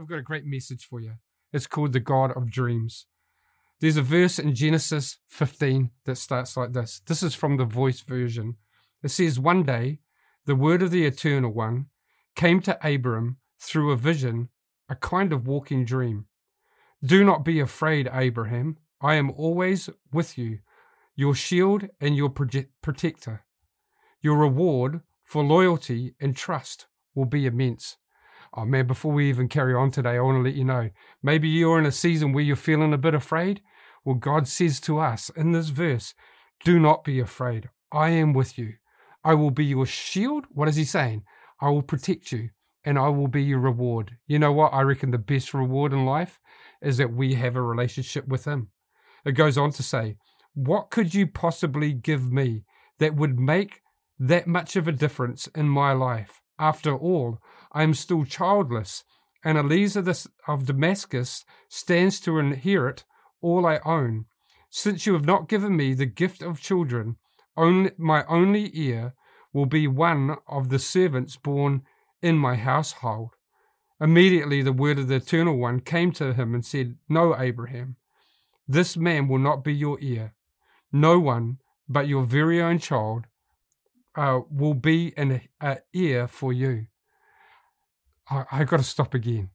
I've got a great message for you. It's called the God of Dreams. There's a verse in Genesis 15 that starts like this. This is from the voice version. It says, One day, the word of the Eternal One came to Abram through a vision, a kind of walking dream. Do not be afraid, Abraham. I am always with you, your shield and your protector. Your reward for loyalty and trust will be immense. Oh man, before we even carry on today, I want to let you know maybe you're in a season where you're feeling a bit afraid. Well, God says to us in this verse, do not be afraid. I am with you. I will be your shield. What is he saying? I will protect you and I will be your reward. You know what? I reckon the best reward in life is that we have a relationship with him. It goes on to say, What could you possibly give me that would make that much of a difference in my life? After all, I am still childless, and Eliezer of Damascus stands to inherit all I own. Since you have not given me the gift of children, only, my only heir will be one of the servants born in my household. Immediately the word of the Eternal One came to him and said, No, Abraham, this man will not be your heir. No one but your very own child uh, will be an uh, ear for you. I, I got to stop again.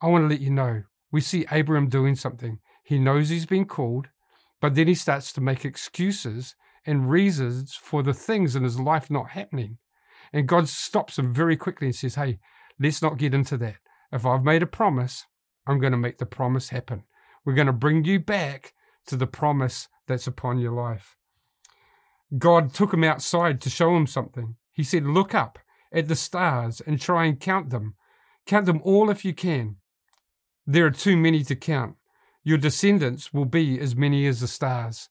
I want to let you know we see Abraham doing something. He knows he's been called, but then he starts to make excuses and reasons for the things in his life not happening. And God stops him very quickly and says, Hey, let's not get into that. If I've made a promise, I'm going to make the promise happen. We're going to bring you back to the promise that's upon your life. God took him outside to show him something. He said, Look up at the stars and try and count them. Count them all if you can. There are too many to count. Your descendants will be as many as the stars.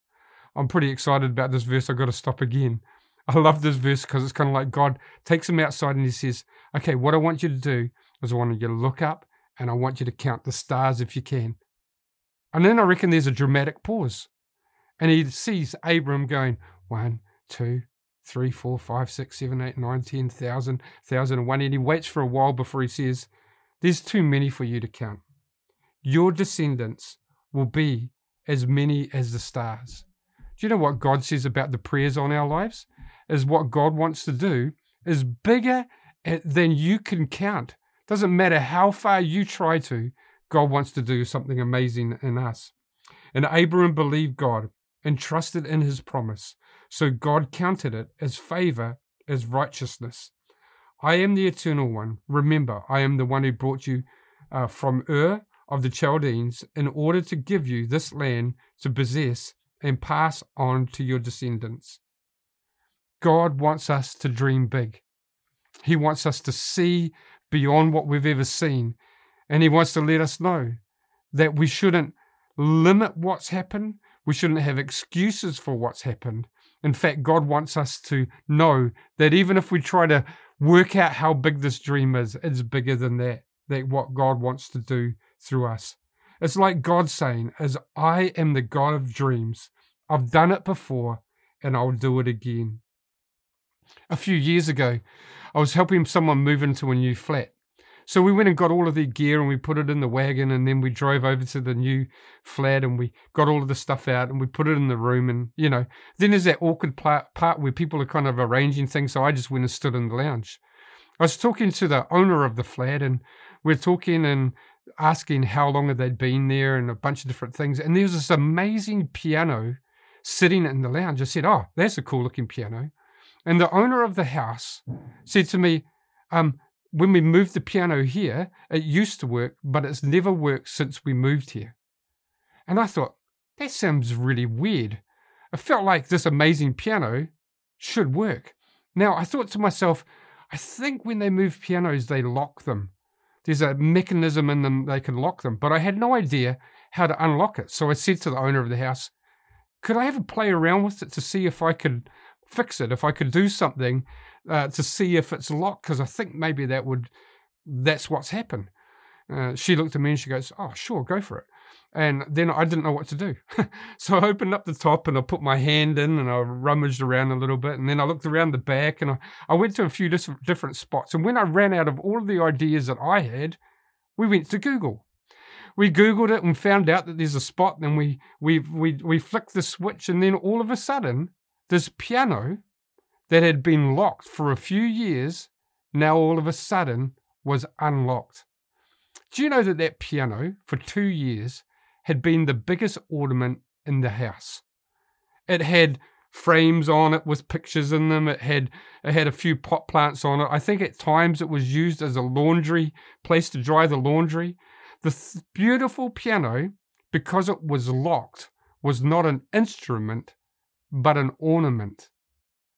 I'm pretty excited about this verse. I've got to stop again. I love this verse because it's kind of like God takes him outside and he says, Okay, what I want you to do is I want you to look up and I want you to count the stars if you can. And then I reckon there's a dramatic pause. And he sees Abram going, one, two, three, four, five, six, seven, eight, nine, ten, thousand, thousand and one. And he waits for a while before he says, There's too many for you to count. Your descendants will be as many as the stars. Do you know what God says about the prayers on our lives? Is what God wants to do is bigger than you can count. Doesn't matter how far you try to, God wants to do something amazing in us. And Abraham believed God and trusted in his promise. So God counted it as favor, as righteousness. I am the eternal one. Remember, I am the one who brought you uh, from Ur of the Chaldeans in order to give you this land to possess and pass on to your descendants. God wants us to dream big. He wants us to see beyond what we've ever seen. And He wants to let us know that we shouldn't limit what's happened. We shouldn't have excuses for what's happened. In fact, God wants us to know that even if we try to work out how big this dream is, it's bigger than that, that what God wants to do through us. It's like God saying, as I am the God of dreams, I've done it before and I'll do it again. A few years ago, I was helping someone move into a new flat. So we went and got all of their gear and we put it in the wagon and then we drove over to the new flat and we got all of the stuff out and we put it in the room and you know then there's that awkward part, part where people are kind of arranging things so I just went and stood in the lounge. I was talking to the owner of the flat and we're talking and asking how long had they been there and a bunch of different things and there was this amazing piano sitting in the lounge. I said, "Oh, that's a cool looking piano." And the owner of the house said to me, um, when we moved the piano here, it used to work, but it's never worked since we moved here. And I thought, that sounds really weird. I felt like this amazing piano should work. Now, I thought to myself, I think when they move pianos, they lock them. There's a mechanism in them, they can lock them. But I had no idea how to unlock it. So I said to the owner of the house, could I have a play around with it to see if I could fix it, if I could do something uh, to see if it's locked because I think maybe that would that's what's happened. Uh, she looked at me and she goes, "Oh, sure, go for it." And then I didn't know what to do, so I opened up the top and I put my hand in and I rummaged around a little bit, and then I looked around the back and I, I went to a few different different spots. And when I ran out of all of the ideas that I had, We went to Google. We Googled it and found out that there's a spot, and we, we, we, we flicked the switch, and then all of a sudden, this piano that had been locked for a few years now all of a sudden was unlocked. Do you know that that piano for two years had been the biggest ornament in the house? It had frames on it with pictures in them. It had it had a few pot plants on it. I think at times it was used as a laundry place to dry the laundry. The th- beautiful piano, because it was locked, was not an instrument, but an ornament.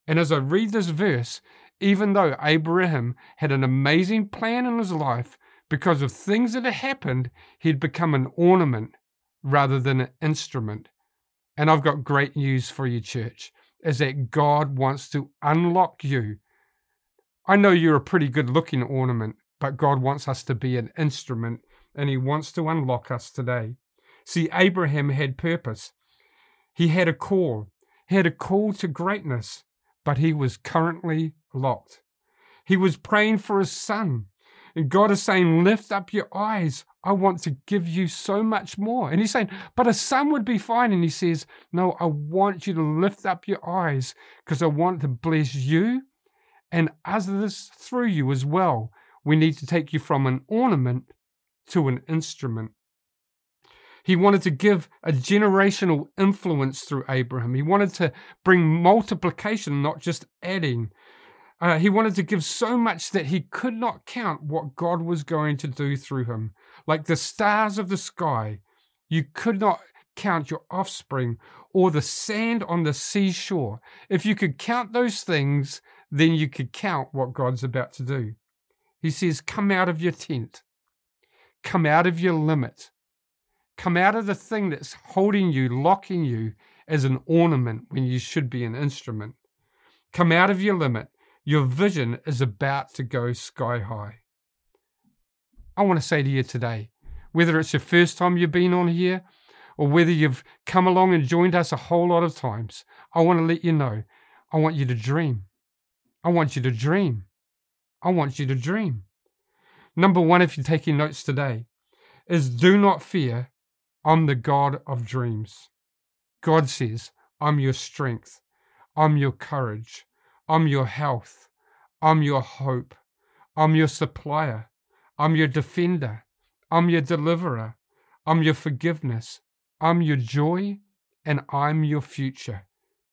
And as I read this verse, even though Abraham had an amazing plan in his life, because of things that had happened, he'd become an ornament rather than an instrument. And I've got great news for you, church, is that God wants to unlock you. I know you're a pretty good looking ornament, but God wants us to be an instrument, and He wants to unlock us today. See, Abraham had purpose, he had a call, he had a call to greatness, but he was currently locked. He was praying for his son. And God is saying, Lift up your eyes. I want to give you so much more. And he's saying, But a son would be fine. And he says, No, I want you to lift up your eyes because I want to bless you and others through you as well. We need to take you from an ornament to an instrument. He wanted to give a generational influence through Abraham. He wanted to bring multiplication, not just adding. Uh, he wanted to give so much that he could not count what God was going to do through him. Like the stars of the sky, you could not count your offspring or the sand on the seashore. If you could count those things, then you could count what God's about to do. He says, Come out of your tent, come out of your limit, come out of the thing that's holding you, locking you as an ornament when you should be an instrument. Come out of your limit your vision is about to go sky high. I want to say to you today, whether it's your first time you've been on here or whether you've come along and joined us a whole lot of times, I want to let you know I want you to dream. I want you to dream. I want you to dream. Number one, if you're taking notes today, is do not fear. I'm the God of dreams. God says, I'm your strength. I'm your courage. I'm your health. I'm your hope. I'm your supplier. I'm your defender. I'm your deliverer. I'm your forgiveness. I'm your joy and I'm your future.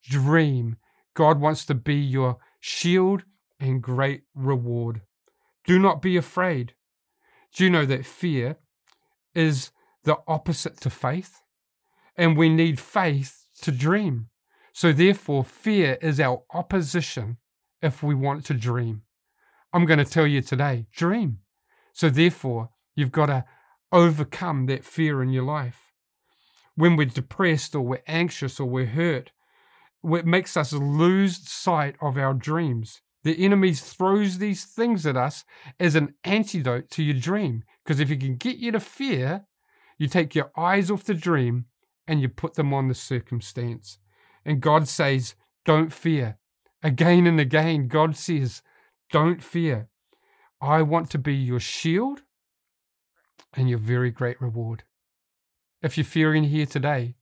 Dream. God wants to be your shield and great reward. Do not be afraid. Do you know that fear is the opposite to faith? And we need faith to dream. So, therefore, fear is our opposition if we want to dream. I'm going to tell you today dream. So, therefore, you've got to overcome that fear in your life. When we're depressed or we're anxious or we're hurt, it makes us lose sight of our dreams. The enemy throws these things at us as an antidote to your dream. Because if he can get you to fear, you take your eyes off the dream and you put them on the circumstance. And God says, Don't fear. Again and again, God says, Don't fear. I want to be your shield and your very great reward. If you're fearing here today,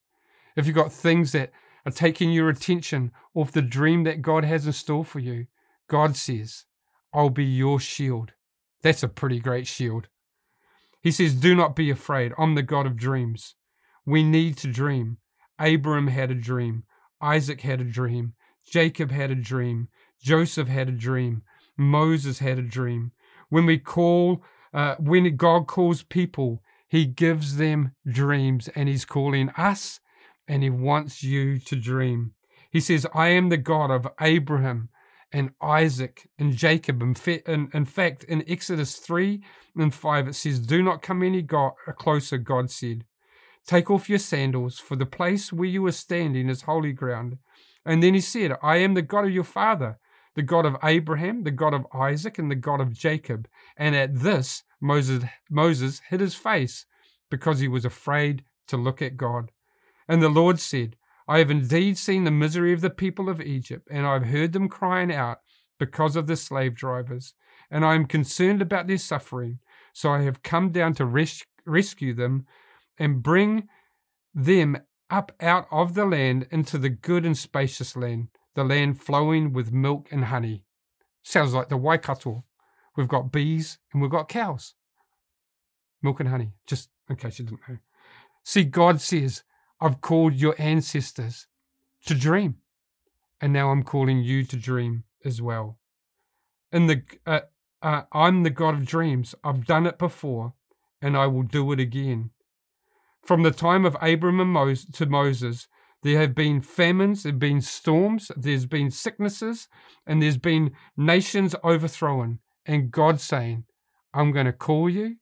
if you've got things that are taking your attention off the dream that God has in store for you, God says, I'll be your shield. That's a pretty great shield. He says, Do not be afraid. I'm the God of dreams. We need to dream. Abram had a dream. Isaac had a dream. Jacob had a dream. Joseph had a dream. Moses had a dream. When we call, uh, when God calls people, He gives them dreams, and He's calling us, and He wants you to dream. He says, I am the God of Abraham and Isaac and Jacob. In, in, in fact, in Exodus 3 and 5, it says, Do not come any closer, God said. Take off your sandals, for the place where you are standing is holy ground. And then he said, I am the God of your father, the God of Abraham, the God of Isaac, and the God of Jacob. And at this, Moses, Moses hid his face because he was afraid to look at God. And the Lord said, I have indeed seen the misery of the people of Egypt, and I have heard them crying out because of the slave drivers, and I am concerned about their suffering. So I have come down to res- rescue them and bring them up out of the land into the good and spacious land, the land flowing with milk and honey. Sounds like the Waikato. We've got bees and we've got cows. Milk and honey, just in case you didn't know. See, God says, I've called your ancestors to dream, and now I'm calling you to dream as well. In the, uh, uh, I'm the God of dreams. I've done it before, and I will do it again. From the time of Abram and Moses to Moses, there have been famines, there have been storms, there's been sicknesses, and there's been nations overthrown. And God saying, I'm going to call you,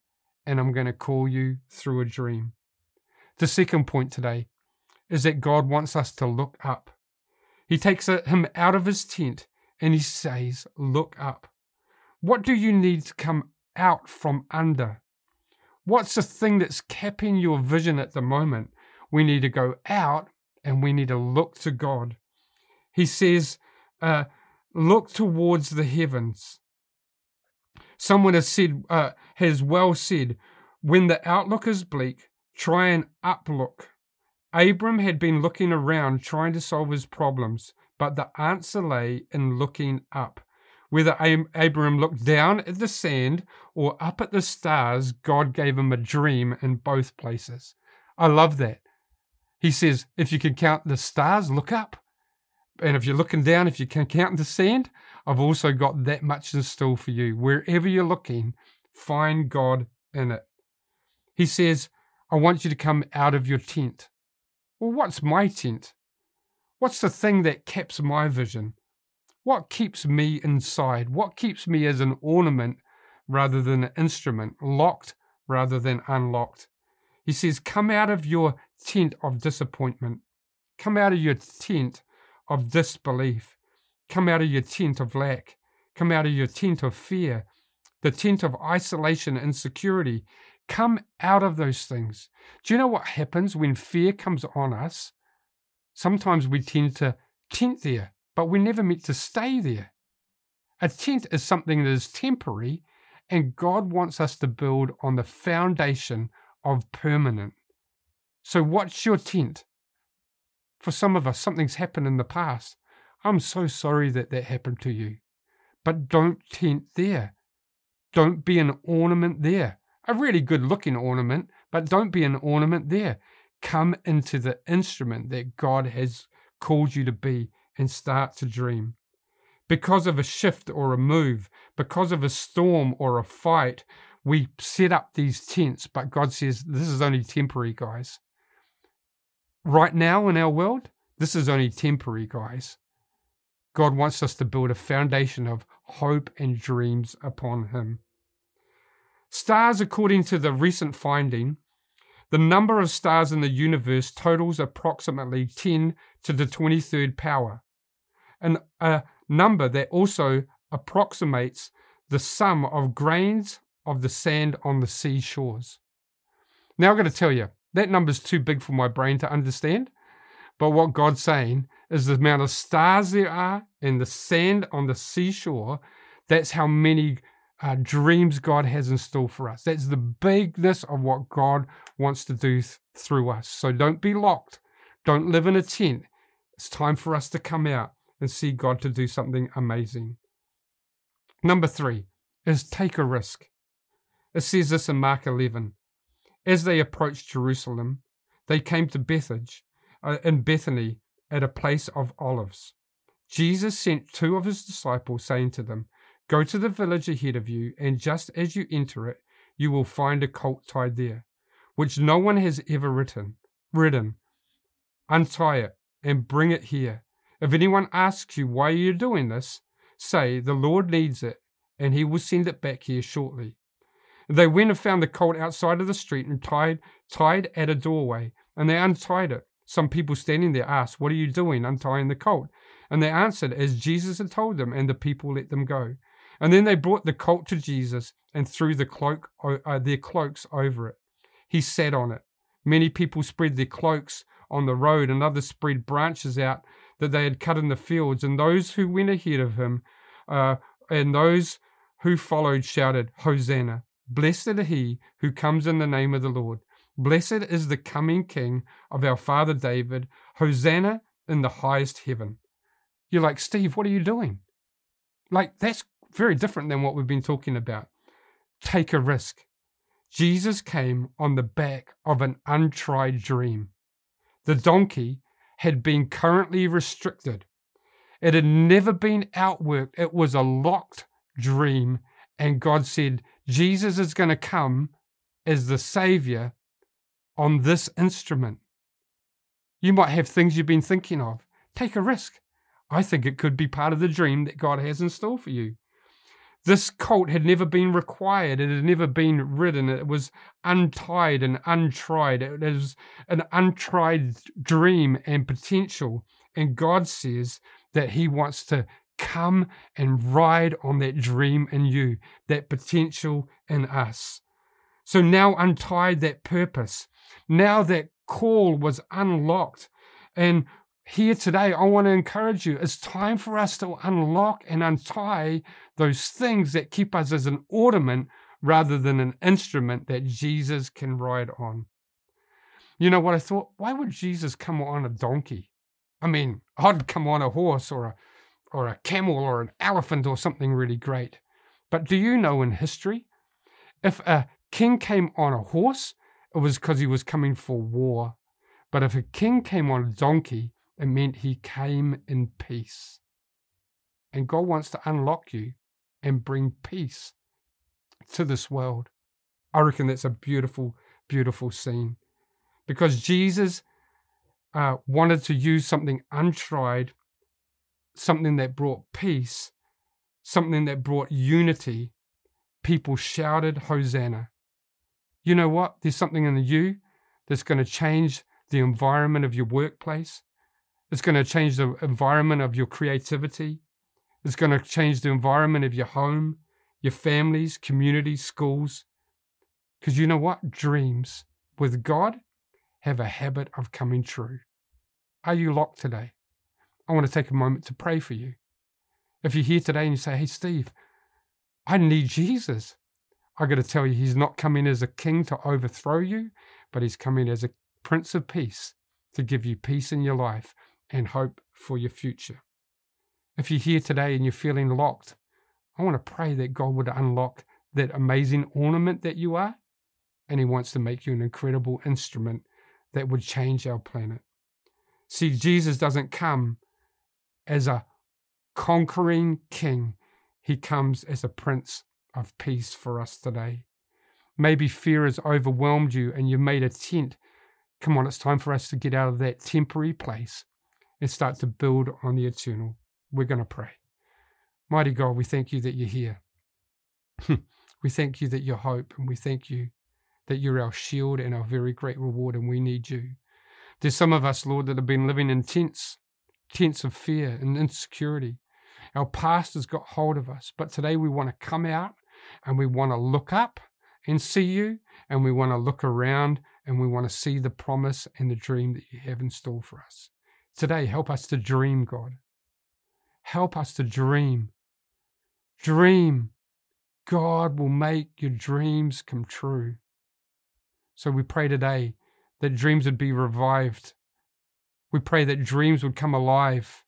and I'm going to call you through a dream. The second point today is that God wants us to look up. He takes him out of his tent and he says, Look up. What do you need to come out from under? What's the thing that's capping your vision at the moment? We need to go out and we need to look to God. He says, uh, Look towards the heavens. Someone has said, uh, has well said, when the outlook is bleak, try and uplook. Abram had been looking around trying to solve his problems, but the answer lay in looking up. Whether Abram looked down at the sand or up at the stars, God gave him a dream in both places. I love that. He says, if you can count the stars, look up. And if you're looking down, if you can count the sand, I've also got that much in store for you. Wherever you're looking, find God in it. He says, I want you to come out of your tent. Well, what's my tent? What's the thing that caps my vision? What keeps me inside? What keeps me as an ornament rather than an instrument, locked rather than unlocked? He says, Come out of your tent of disappointment. Come out of your tent of disbelief. Come out of your tent of lack. Come out of your tent of fear, the tent of isolation and insecurity. Come out of those things. Do you know what happens when fear comes on us? Sometimes we tend to tent there but we're never meant to stay there. A tent is something that is temporary, and God wants us to build on the foundation of permanent. So, what's your tent? For some of us, something's happened in the past. I'm so sorry that that happened to you. But don't tent there. Don't be an ornament there. A really good looking ornament, but don't be an ornament there. Come into the instrument that God has called you to be and start to dream. Because of a shift or a move, because of a storm or a fight, we set up these tents, but God says this is only temporary, guys. Right now in our world, this is only temporary, guys. God wants us to build a foundation of hope and dreams upon Him. Stars, according to the recent finding, the number of stars in the universe totals approximately 10 to the 23rd power, and a number that also approximates the sum of grains of the sand on the seashores. Now I'm going to tell you, that number's too big for my brain to understand. But what God's saying is the amount of stars there are in the sand on the seashore, that's how many uh, dreams God has in store for us. That's the bigness of what God wants to do th- through us. So don't be locked. Don't live in a tent. It's time for us to come out and see God to do something amazing. Number three is take a risk. It says this in Mark 11. As they approached Jerusalem, they came to Bethphage uh, in Bethany at a place of olives. Jesus sent two of his disciples, saying to them, Go to the village ahead of you, and just as you enter it, you will find a colt tied there, which no one has ever ridden. ridden. Untie it and bring it here. If anyone asks you why you're doing this, say, The Lord needs it, and he will send it back here shortly. They went and found the colt outside of the street and tied, tied at a doorway, and they untied it. Some people standing there asked, What are you doing untying the colt? And they answered, As Jesus had told them, and the people let them go. And then they brought the colt to Jesus and threw the cloak, uh, their cloaks over it. He sat on it. Many people spread their cloaks on the road, and others spread branches out that they had cut in the fields. And those who went ahead of him uh, and those who followed shouted, Hosanna! Blessed is he who comes in the name of the Lord. Blessed is the coming King of our father David. Hosanna in the highest heaven. You're like, Steve, what are you doing? Like, that's very different than what we've been talking about. Take a risk. Jesus came on the back of an untried dream. The donkey had been currently restricted. It had never been outworked. It was a locked dream. And God said, Jesus is going to come as the Savior on this instrument. You might have things you've been thinking of. Take a risk. I think it could be part of the dream that God has in store for you. This colt had never been required. It had never been ridden. It was untied and untried. It was an untried dream and potential. And God says that He wants to come and ride on that dream in you, that potential in us. So now untied that purpose. Now that call was unlocked. And here today, I want to encourage you. It's time for us to unlock and untie those things that keep us as an ornament rather than an instrument that Jesus can ride on. You know what I thought? Why would Jesus come on a donkey? I mean, I'd come on a horse or a or a camel or an elephant or something really great. But do you know in history, if a king came on a horse, it was because he was coming for war. But if a king came on a donkey, it meant he came in peace. And God wants to unlock you and bring peace to this world. I reckon that's a beautiful, beautiful scene. Because Jesus uh, wanted to use something untried, something that brought peace, something that brought unity. People shouted, Hosanna. You know what? There's something in you that's going to change the environment of your workplace. It's going to change the environment of your creativity. It's going to change the environment of your home, your families, communities, schools. Because you know what? Dreams with God have a habit of coming true. Are you locked today? I want to take a moment to pray for you. If you're here today and you say, Hey, Steve, I need Jesus, I got to tell you, he's not coming as a king to overthrow you, but he's coming as a prince of peace to give you peace in your life and hope for your future. If you're here today and you're feeling locked, I want to pray that God would unlock that amazing ornament that you are, and He wants to make you an incredible instrument that would change our planet. See, Jesus doesn't come as a conquering king, He comes as a prince of peace for us today. Maybe fear has overwhelmed you and you've made a tent. Come on, it's time for us to get out of that temporary place and start to build on the eternal. We're going to pray. Mighty God, we thank you that you're here. we thank you that you're hope, and we thank you that you're our shield and our very great reward, and we need you. There's some of us, Lord, that have been living in tents, tents of fear and insecurity. Our past has got hold of us, but today we want to come out and we want to look up and see you, and we want to look around and we want to see the promise and the dream that you have in store for us. Today, help us to dream, God. Help us to dream. Dream. God will make your dreams come true. So we pray today that dreams would be revived. We pray that dreams would come alive.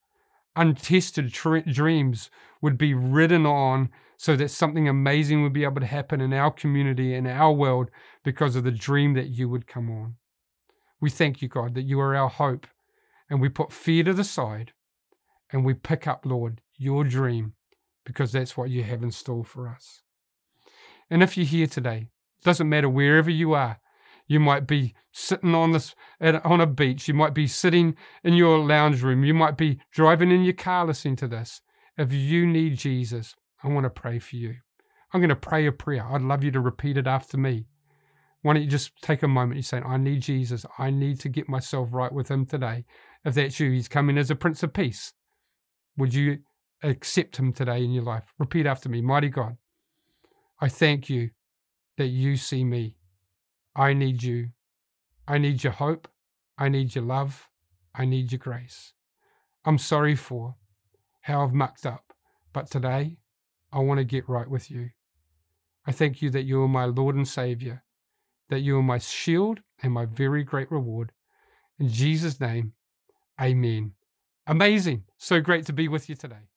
Untested tr- dreams would be ridden on so that something amazing would be able to happen in our community, in our world, because of the dream that you would come on. We thank you, God, that you are our hope and we put fear to the side and we pick up, Lord, your dream because that's what you have in store for us. And if you're here today, doesn't matter wherever you are, you might be sitting on this on a beach. You might be sitting in your lounge room. You might be driving in your car listening to this. If you need Jesus, I want to pray for you. I'm going to pray a prayer. I'd love you to repeat it after me. Why don't you just take a moment? You're saying, I need Jesus. I need to get myself right with him today. If that's you, he's coming as a Prince of Peace. Would you accept him today in your life? Repeat after me Mighty God, I thank you that you see me. I need you. I need your hope. I need your love. I need your grace. I'm sorry for how I've mucked up, but today I want to get right with you. I thank you that you are my Lord and Savior, that you are my shield and my very great reward. In Jesus' name, amen. Amazing. So great to be with you today.